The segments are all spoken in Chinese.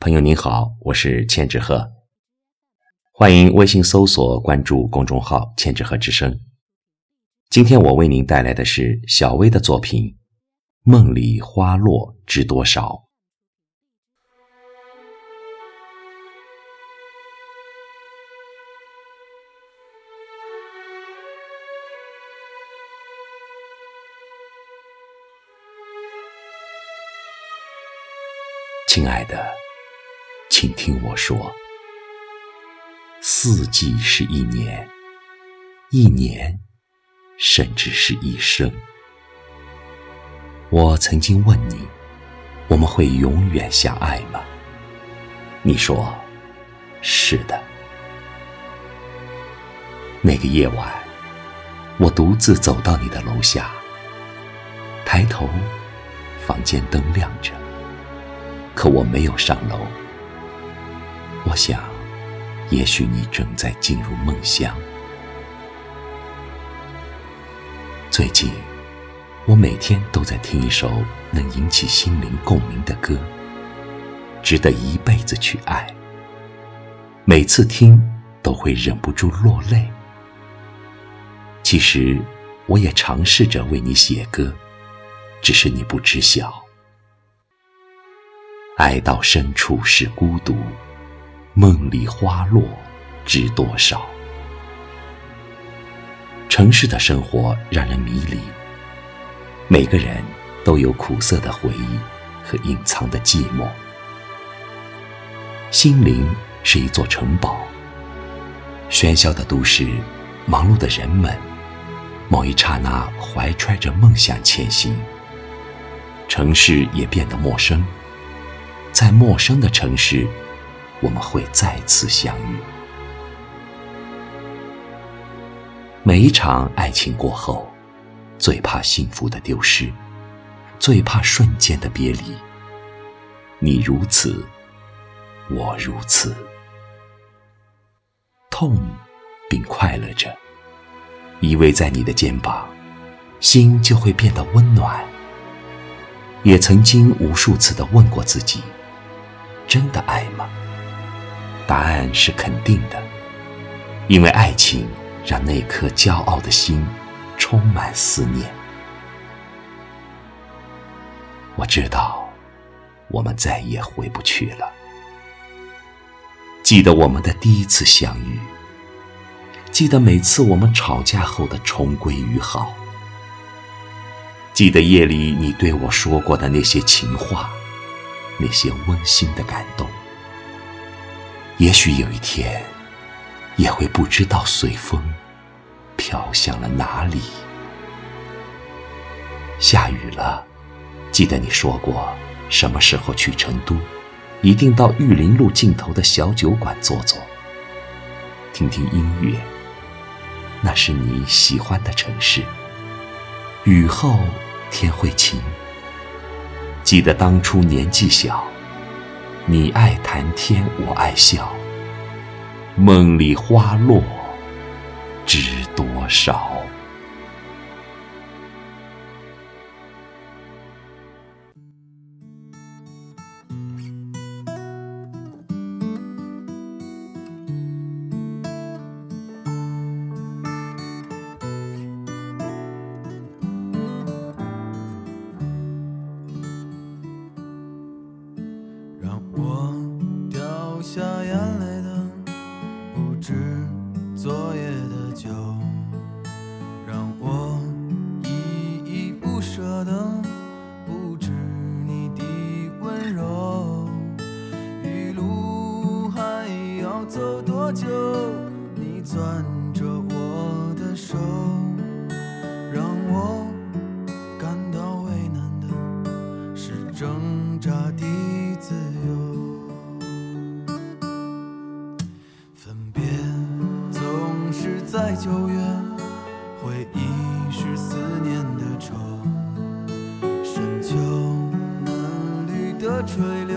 朋友您好，我是千纸鹤，欢迎微信搜索关注公众号“千纸鹤之声”。今天我为您带来的是小薇的作品《梦里花落知多少》。亲爱的。请听我说，四季是一年，一年甚至是一生。我曾经问你，我们会永远相爱吗？你说，是的。那个夜晚，我独自走到你的楼下，抬头，房间灯亮着，可我没有上楼。我想，也许你正在进入梦乡。最近，我每天都在听一首能引起心灵共鸣的歌，值得一辈子去爱。每次听都会忍不住落泪。其实，我也尝试着为你写歌，只是你不知晓。爱到深处是孤独。梦里花落知多少？城市的生活让人迷离，每个人都有苦涩的回忆和隐藏的寂寞。心灵是一座城堡，喧嚣的都市，忙碌的人们，某一刹那怀揣着梦想前行。城市也变得陌生，在陌生的城市。我们会再次相遇。每一场爱情过后，最怕幸福的丢失，最怕瞬间的别离。你如此，我如此，痛并快乐着，依偎在你的肩膀，心就会变得温暖。也曾经无数次的问过自己：真的爱吗？答案是肯定的，因为爱情让那颗骄傲的心充满思念。我知道，我们再也回不去了。记得我们的第一次相遇，记得每次我们吵架后的重归于好，记得夜里你对我说过的那些情话，那些温馨的感动。也许有一天，也会不知道随风飘向了哪里。下雨了，记得你说过，什么时候去成都，一定到玉林路尽头的小酒馆坐坐，听听音乐。那是你喜欢的城市。雨后天会晴。记得当初年纪小。你爱谈天，我爱笑。梦里花落知多少？是思念的愁。深秋，嫩绿的垂柳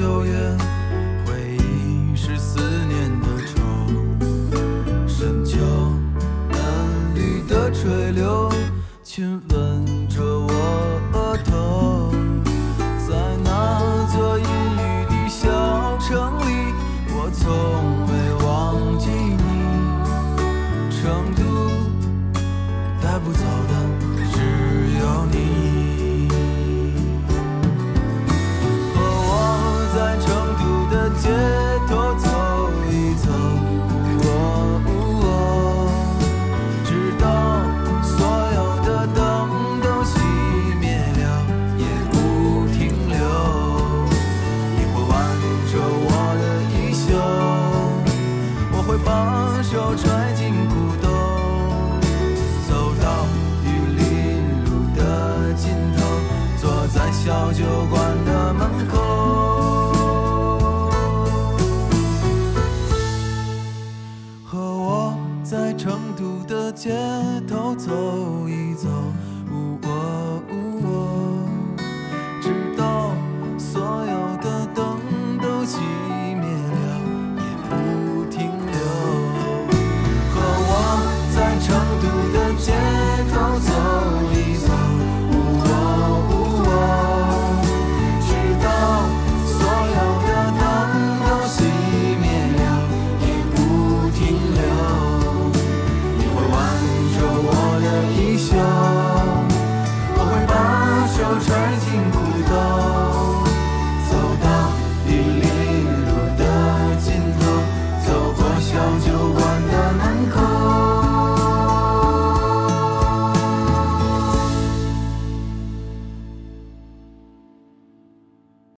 有缘小酒馆的门口